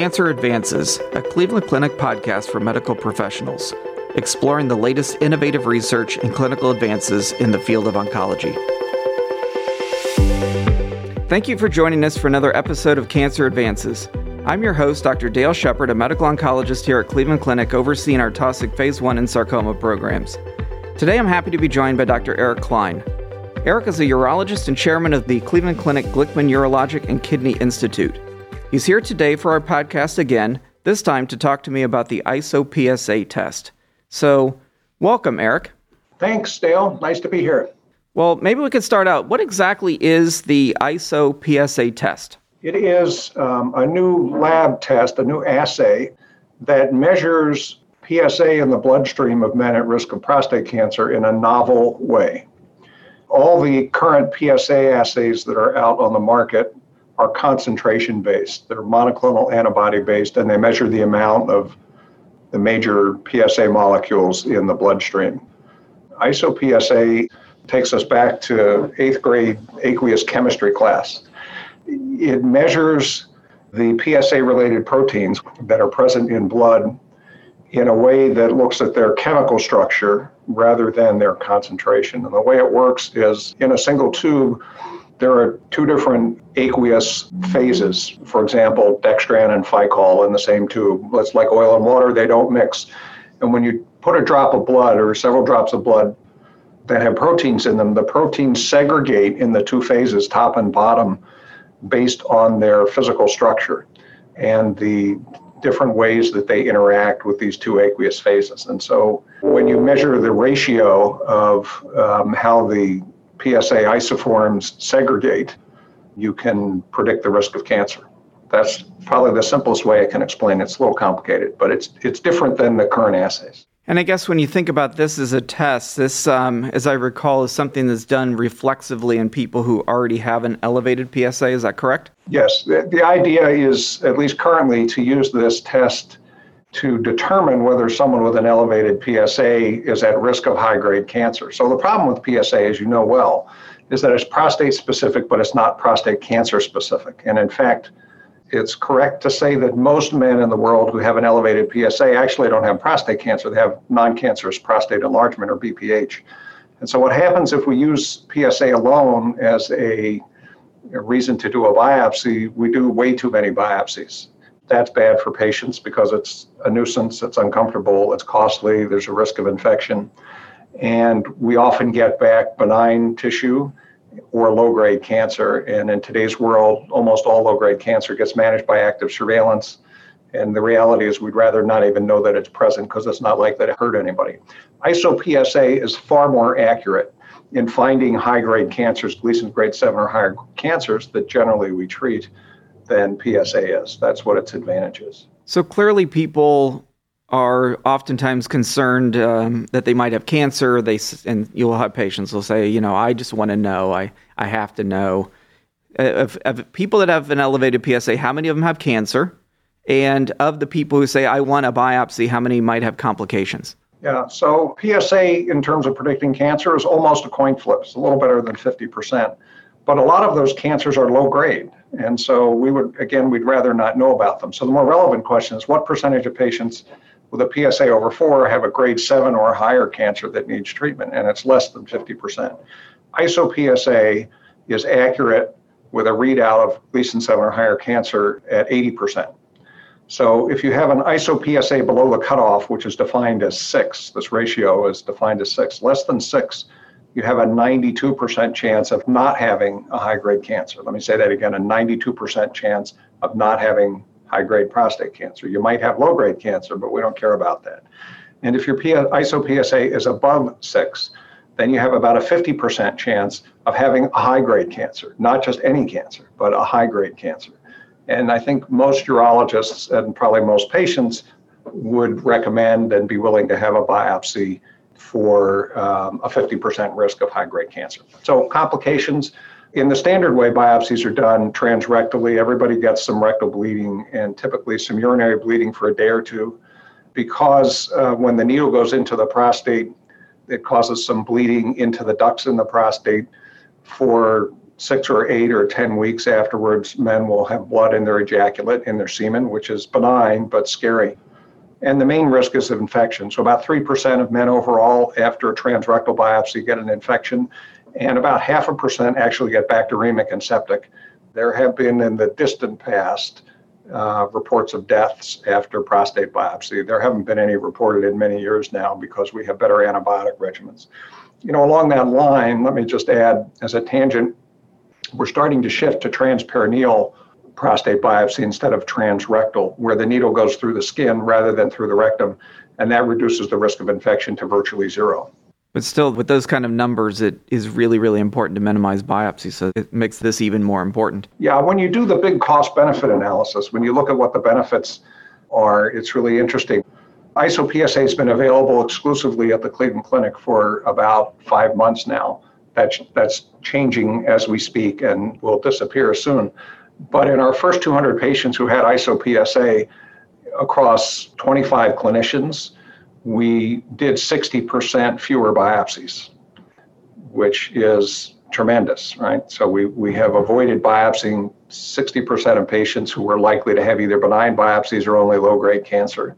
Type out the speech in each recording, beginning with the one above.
Cancer Advances, a Cleveland Clinic podcast for medical professionals, exploring the latest innovative research and clinical advances in the field of oncology. Thank you for joining us for another episode of Cancer Advances. I'm your host, Dr. Dale Shepard, a medical oncologist here at Cleveland Clinic, overseeing our Taussig Phase 1 and sarcoma programs. Today I'm happy to be joined by Dr. Eric Klein. Eric is a urologist and chairman of the Cleveland Clinic Glickman Urologic and Kidney Institute. He's here today for our podcast again, this time to talk to me about the IsoPSA test. So, welcome, Eric. Thanks, Dale. Nice to be here. Well, maybe we could start out. What exactly is the IsoPSA test? It is um, a new lab test, a new assay that measures PSA in the bloodstream of men at risk of prostate cancer in a novel way. All the current PSA assays that are out on the market are concentration based. They're monoclonal antibody based, and they measure the amount of the major PSA molecules in the bloodstream. IsoPSA takes us back to eighth grade aqueous chemistry class. It measures the PSA related proteins that are present in blood in a way that looks at their chemical structure rather than their concentration. And the way it works is in a single tube, there are two different aqueous phases. For example, dextran and Ficoll in the same tube. It's like oil and water, they don't mix. And when you put a drop of blood or several drops of blood that have proteins in them, the proteins segregate in the two phases, top and bottom, based on their physical structure and the different ways that they interact with these two aqueous phases. And so when you measure the ratio of um, how the PSA isoforms segregate, you can predict the risk of cancer. That's probably the simplest way I can explain it. It's a little complicated, but it's it's different than the current assays. And I guess when you think about this as a test, this, um, as I recall, is something that's done reflexively in people who already have an elevated PSA. Is that correct? Yes. The, the idea is, at least currently, to use this test to determine whether someone with an elevated PSA is at risk of high grade cancer. So, the problem with PSA, as you know well, is that it's prostate specific, but it's not prostate cancer specific. And in fact, it's correct to say that most men in the world who have an elevated PSA actually don't have prostate cancer. They have non cancerous prostate enlargement or BPH. And so, what happens if we use PSA alone as a, a reason to do a biopsy? We do way too many biopsies that's bad for patients because it's a nuisance, it's uncomfortable, it's costly, there's a risk of infection. And we often get back benign tissue or low grade cancer. And in today's world, almost all low grade cancer gets managed by active surveillance. And the reality is, we'd rather not even know that it's present because it's not likely to hurt anybody. IsoPSA is far more accurate in finding high grade cancers, Gleason's grade 7 or higher cancers that generally we treat than PSA is. That's what its advantage is. So clearly, people are oftentimes concerned um, that they might have cancer. They and you'll have patients will say, you know, I just want to know. I I have to know. Uh, of, of people that have an elevated PSA, how many of them have cancer? And of the people who say, I want a biopsy, how many might have complications? Yeah, so PSA in terms of predicting cancer is almost a coin flip. It's a little better than 50%. But a lot of those cancers are low grade. And so we would, again, we'd rather not know about them. So the more relevant question is what percentage of patients with a PSA over four have a grade seven or higher cancer that needs treatment? And it's less than 50%. IsoPSA is accurate with a readout of Gleason 7 or higher cancer at 80%. So if you have an IsoPSA below the cutoff, which is defined as six, this ratio is defined as six, less than six you have a 92% chance of not having a high grade cancer. Let me say that again a 92% chance of not having high grade prostate cancer. You might have low grade cancer, but we don't care about that. And if your IsoPSA is above six, then you have about a 50% chance of having a high grade cancer, not just any cancer, but a high grade cancer. And I think most urologists and probably most patients would recommend and be willing to have a biopsy for um, a 50% risk of high grade cancer. So, complications in the standard way, biopsies are done transrectally. Everybody gets some rectal bleeding and typically some urinary bleeding for a day or two. Because uh, when the needle goes into the prostate, it causes some bleeding into the ducts in the prostate. For six or eight or 10 weeks afterwards, men will have blood in their ejaculate, in their semen, which is benign but scary. And the main risk is of infection. So, about 3% of men overall after a transrectal biopsy get an infection, and about half a percent actually get bacteremic and septic. There have been in the distant past uh, reports of deaths after prostate biopsy. There haven't been any reported in many years now because we have better antibiotic regimens. You know, along that line, let me just add as a tangent, we're starting to shift to transperineal prostate biopsy instead of transrectal, where the needle goes through the skin rather than through the rectum, and that reduces the risk of infection to virtually zero. But still, with those kind of numbers, it is really, really important to minimize biopsy. So it makes this even more important. Yeah, when you do the big cost benefit analysis, when you look at what the benefits are, it's really interesting. IsoPSA has been available exclusively at the Cleveland Clinic for about five months now. That's, that's changing as we speak and will disappear soon. But in our first 200 patients who had IsoPSA across 25 clinicians, we did 60% fewer biopsies, which is tremendous, right? So we, we have avoided biopsying 60% of patients who were likely to have either benign biopsies or only low grade cancer.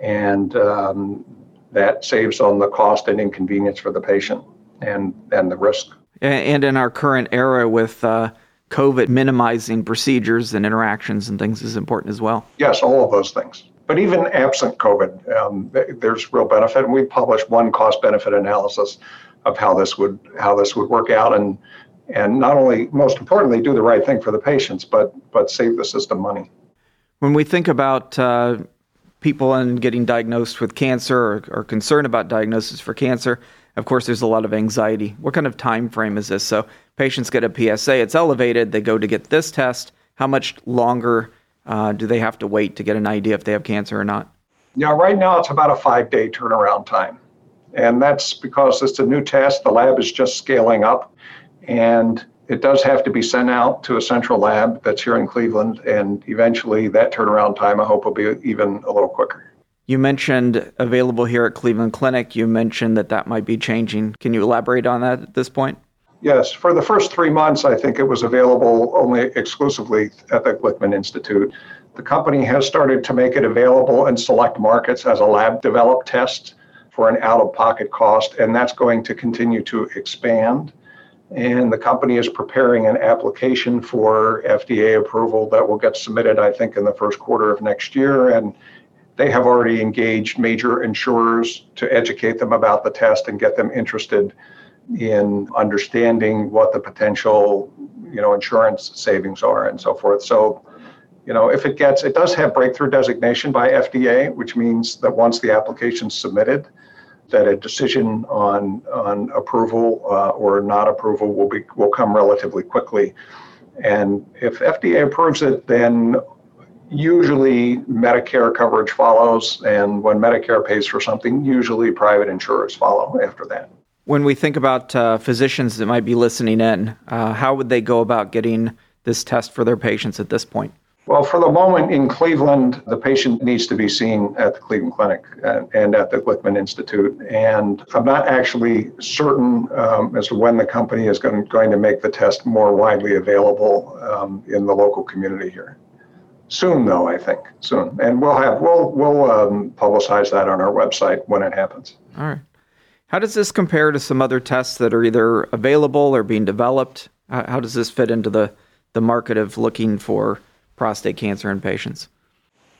And um, that saves on the cost and inconvenience for the patient and, and the risk. And in our current era with uh, COVID, minimizing procedures and interactions and things is important as well. Yes, all of those things. But even absent COVID, um, there's real benefit. And we published one cost benefit analysis of how this would how this would work out, and and not only most importantly do the right thing for the patients, but but save the system money. When we think about uh, people and getting diagnosed with cancer or, or concerned about diagnosis for cancer, of course, there's a lot of anxiety. What kind of time frame is this? So patients get a PSA, it's elevated, they go to get this test. How much longer? Uh, do they have to wait to get an idea if they have cancer or not? Yeah, right now it's about a five day turnaround time. And that's because it's a new test. The lab is just scaling up. And it does have to be sent out to a central lab that's here in Cleveland. And eventually that turnaround time, I hope, will be even a little quicker. You mentioned available here at Cleveland Clinic. You mentioned that that might be changing. Can you elaborate on that at this point? Yes, for the first three months, I think it was available only exclusively at the Glickman Institute. The company has started to make it available in select markets as a lab developed test for an out of pocket cost, and that's going to continue to expand. And the company is preparing an application for FDA approval that will get submitted, I think, in the first quarter of next year. And they have already engaged major insurers to educate them about the test and get them interested in understanding what the potential, you know, insurance savings are and so forth. So, you know, if it gets, it does have breakthrough designation by FDA, which means that once the application is submitted, that a decision on on approval uh, or not approval will be will come relatively quickly. And if FDA approves it, then usually Medicare coverage follows, and when Medicare pays for something, usually private insurers follow after that. When we think about uh, physicians that might be listening in, uh, how would they go about getting this test for their patients at this point? Well, for the moment in Cleveland, the patient needs to be seen at the Cleveland Clinic and, at the Glickman Institute. And I'm not actually certain um, as to when the company is going, going, to make the test more widely available um, in the local community here. Soon, though, I think soon, and we'll have we'll we'll um, publicize that on our website when it happens. All right. How does this compare to some other tests that are either available or being developed? How does this fit into the, the market of looking for prostate cancer in patients?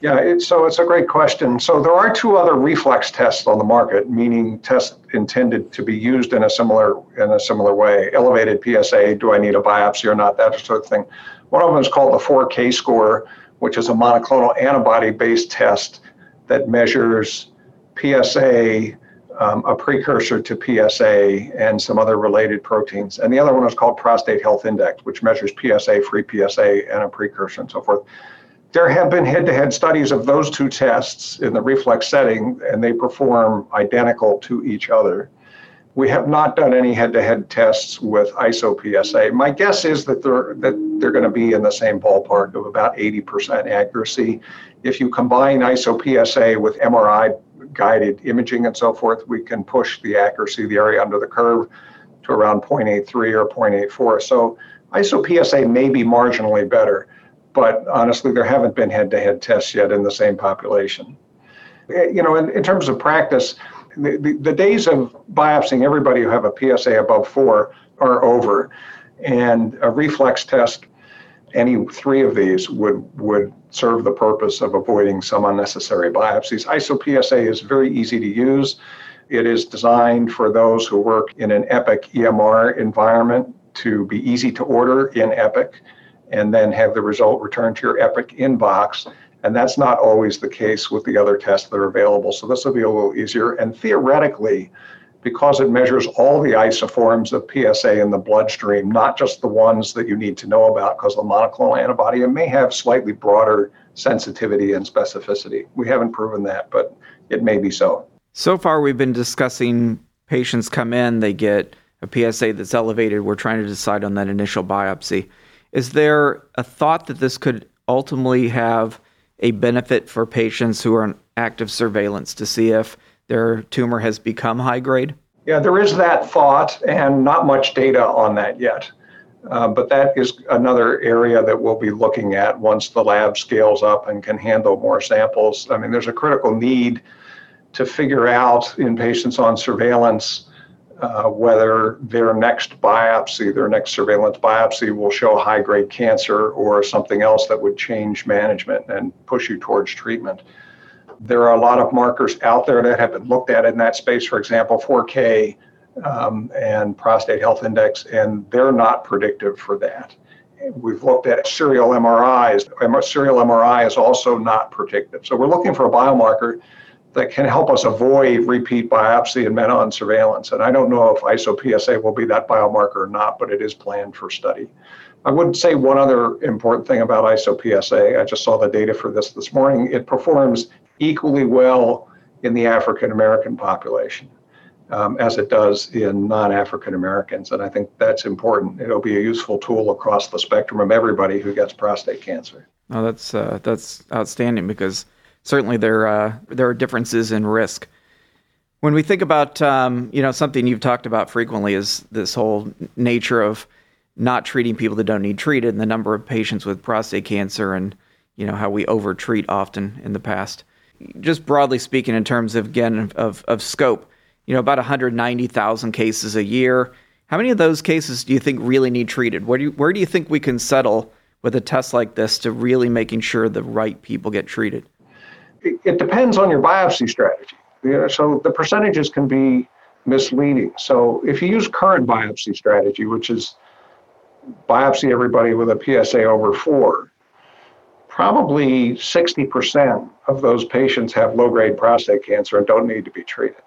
Yeah, it's, so it's a great question. So there are two other reflex tests on the market, meaning tests intended to be used in a similar in a similar way. Elevated PSA, do I need a biopsy or not? That sort of thing. One of them is called the 4K score, which is a monoclonal antibody-based test that measures PSA um, a precursor to PSA and some other related proteins. And the other one is called Prostate Health Index, which measures PSA, free PSA, and a precursor and so forth. There have been head to head studies of those two tests in the reflex setting, and they perform identical to each other. We have not done any head to head tests with IsoPSA. My guess is that they're, that they're going to be in the same ballpark of about 80% accuracy. If you combine IsoPSA with MRI guided imaging and so forth, we can push the accuracy of the area under the curve to around 0.83 or 0.84. So IsoPSA may be marginally better, but honestly, there haven't been head-to-head tests yet in the same population. Eh, you know, in, in terms of practice, the, the, the days of biopsying everybody who have a PSA above four are over, and a reflex test, any three of these would would serve the purpose of avoiding some unnecessary biopsies. IsoPSA is very easy to use. It is designed for those who work in an EPIC EMR environment to be easy to order in EPIC and then have the result returned to your EPIC inbox. And that's not always the case with the other tests that are available. So this will be a little easier. And theoretically, because it measures all the isoforms of PSA in the bloodstream, not just the ones that you need to know about because the monoclonal antibody, it may have slightly broader sensitivity and specificity. We haven't proven that, but it may be so. So far, we've been discussing patients come in, they get a PSA that's elevated. We're trying to decide on that initial biopsy. Is there a thought that this could ultimately have a benefit for patients who are in active surveillance to see if their tumor has become high grade? Yeah, there is that thought, and not much data on that yet. Uh, but that is another area that we'll be looking at once the lab scales up and can handle more samples. I mean, there's a critical need to figure out in patients on surveillance uh, whether their next biopsy, their next surveillance biopsy, will show high grade cancer or something else that would change management and push you towards treatment. There are a lot of markers out there that have been looked at in that space, for example, 4K um, and prostate health index, and they're not predictive for that. We've looked at serial MRIs. And serial MRI is also not predictive. So we're looking for a biomarker that can help us avoid repeat biopsy and men on surveillance. And I don't know if IsoPSA will be that biomarker or not, but it is planned for study. I would say one other important thing about IsoPSA. I just saw the data for this this morning. It performs equally well in the African American population um, as it does in non-African Americans, and I think that's important. It'll be a useful tool across the spectrum of everybody who gets prostate cancer. Oh, that's uh, that's outstanding because certainly there uh, there are differences in risk. When we think about um, you know something you've talked about frequently is this whole nature of not treating people that don't need treated, and the number of patients with prostate cancer, and you know how we overtreat often in the past. Just broadly speaking, in terms of again of of scope, you know about 190,000 cases a year. How many of those cases do you think really need treated? Where do you, where do you think we can settle with a test like this to really making sure the right people get treated? it depends on your biopsy strategy. So the percentages can be misleading. So if you use current biopsy strategy, which is biopsy everybody with a PSA over four, probably 60% of those patients have low grade prostate cancer and don't need to be treated.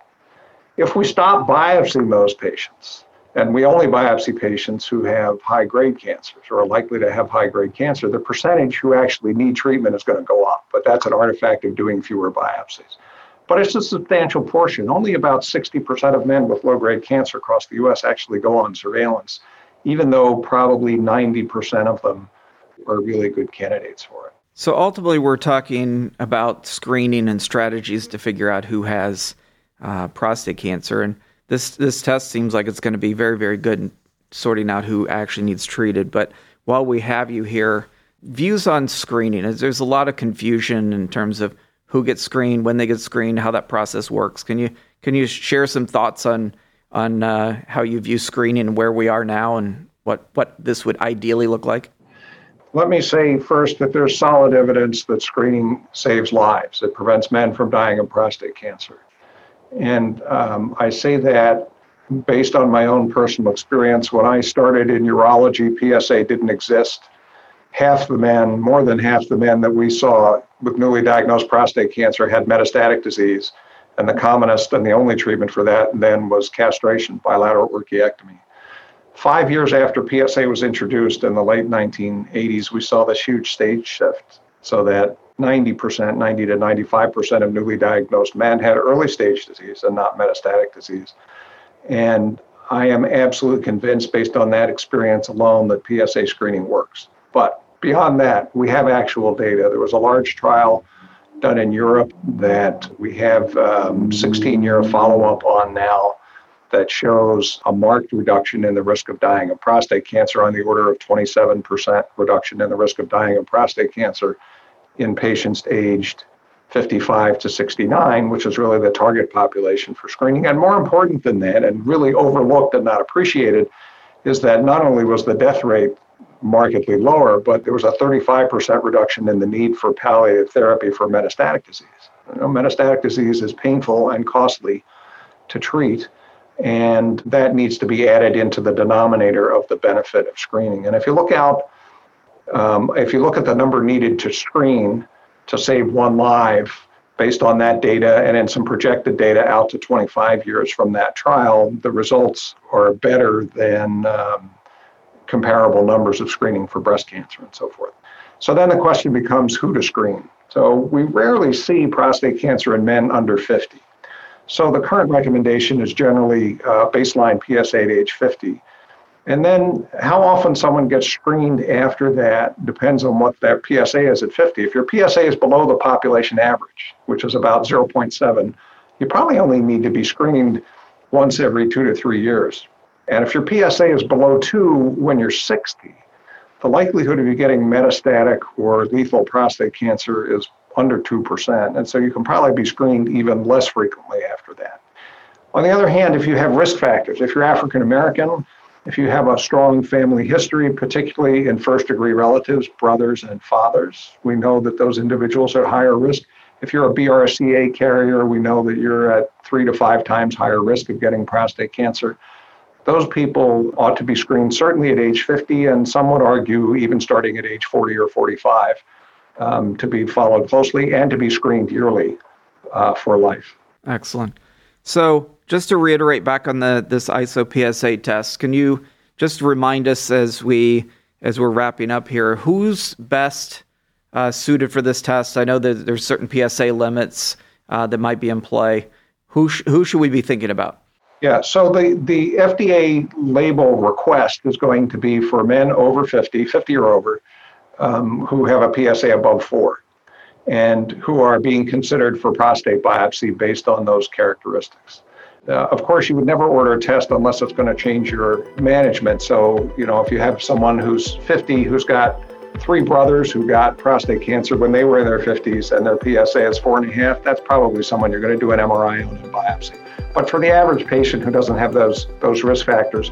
If we stop biopsying those patients, and we only biopsy patients who have high grade cancers or are likely to have high grade cancer. The percentage who actually need treatment is going to go up, but that's an artifact of doing fewer biopsies. But it's a substantial portion. Only about 60% of men with low grade cancer across the US actually go on surveillance, even though probably 90% of them are really good candidates for it. So ultimately, we're talking about screening and strategies to figure out who has uh, prostate cancer. And this this test seems like it's going to be very very good in sorting out who actually needs treated. But while we have you here, views on screening. There's a lot of confusion in terms of who gets screened, when they get screened, how that process works. Can you can you share some thoughts on on uh, how you view screening and where we are now and what what this would ideally look like? Let me say first that there's solid evidence that screening saves lives. It prevents men from dying of prostate cancer. And um, I say that based on my own personal experience. When I started in urology, PSA didn't exist. Half the men, more than half the men that we saw with newly diagnosed prostate cancer had metastatic disease. And the commonest and the only treatment for that then was castration, bilateral orchiectomy. Five years after PSA was introduced in the late 1980s, we saw this huge stage shift so that 90%, 90 to 95% of newly diagnosed men had early stage disease and not metastatic disease. And I am absolutely convinced, based on that experience alone, that PSA screening works. But beyond that, we have actual data. There was a large trial done in Europe that we have um, 16 year follow up on now that shows a marked reduction in the risk of dying of prostate cancer on the order of 27% reduction in the risk of dying of prostate cancer in patients aged 55 to 69, which is really the target population for screening. And more important than that, and really overlooked and not appreciated, is that not only was the death rate markedly lower, but there was a 35% reduction in the need for palliative therapy for metastatic disease. You know, metastatic disease is painful and costly to treat, and that needs to be added into the denominator of the benefit of screening. And if you look out, um, if you look at the number needed to screen to save one life based on that data and then some projected data out to 25 years from that trial, the results are better than um, comparable numbers of screening for breast cancer and so forth. So then the question becomes who to screen. So we rarely see prostate cancer in men under 50. So the current recommendation is generally uh, baseline PSA at age 50. And then how often someone gets screened after that depends on what their PSA is at 50. If your PSA is below the population average, which is about 0.7, you probably only need to be screened once every two to three years. And if your PSA is below two when you're 60, the likelihood of you getting metastatic or lethal prostate cancer is under 2%. And so you can probably be screened even less frequently after that. On the other hand, if you have risk factors, if you're African American, if you have a strong family history, particularly in first degree relatives, brothers and fathers, we know that those individuals are at higher risk. If you're a BRCA carrier, we know that you're at three to five times higher risk of getting prostate cancer. Those people ought to be screened certainly at age 50, and some would argue even starting at age 40 or 45 um, to be followed closely and to be screened yearly uh, for life. Excellent. So, just to reiterate back on the this IsoPSA test, can you just remind us as we as we're wrapping up here, who's best uh, suited for this test? I know that there's certain PSA limits uh, that might be in play. Who sh- who should we be thinking about? Yeah, so the, the FDA label request is going to be for men over 50, 50 or over, um, who have a PSA above four and who are being considered for prostate biopsy based on those characteristics. Uh, of course, you would never order a test unless it's going to change your management. So, you know, if you have someone who's 50 who's got three brothers who got prostate cancer when they were in their 50s and their PSA is four and a half, that's probably someone you're going to do an MRI on and biopsy. But for the average patient who doesn't have those those risk factors,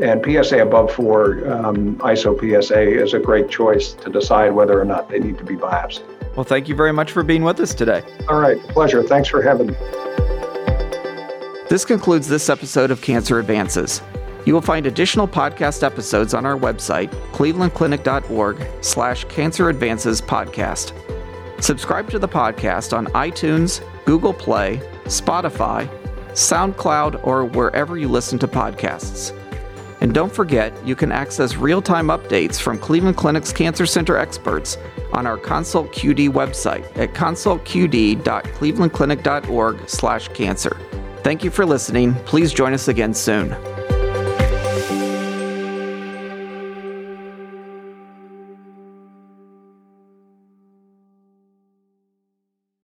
and PSA above four, um, IsoPSA is a great choice to decide whether or not they need to be biopsied. Well, thank you very much for being with us today. All right, pleasure. Thanks for having me. This concludes this episode of Cancer Advances. You will find additional podcast episodes on our website, clevelandclinic.org slash cancer advances podcast. Subscribe to the podcast on iTunes, Google Play, Spotify, SoundCloud, or wherever you listen to podcasts. And don't forget, you can access real time updates from Cleveland Clinic's Cancer Center experts on our Consult QD website at consultqd.clevelandclinic.org/slash cancer. Thank you for listening. Please join us again soon.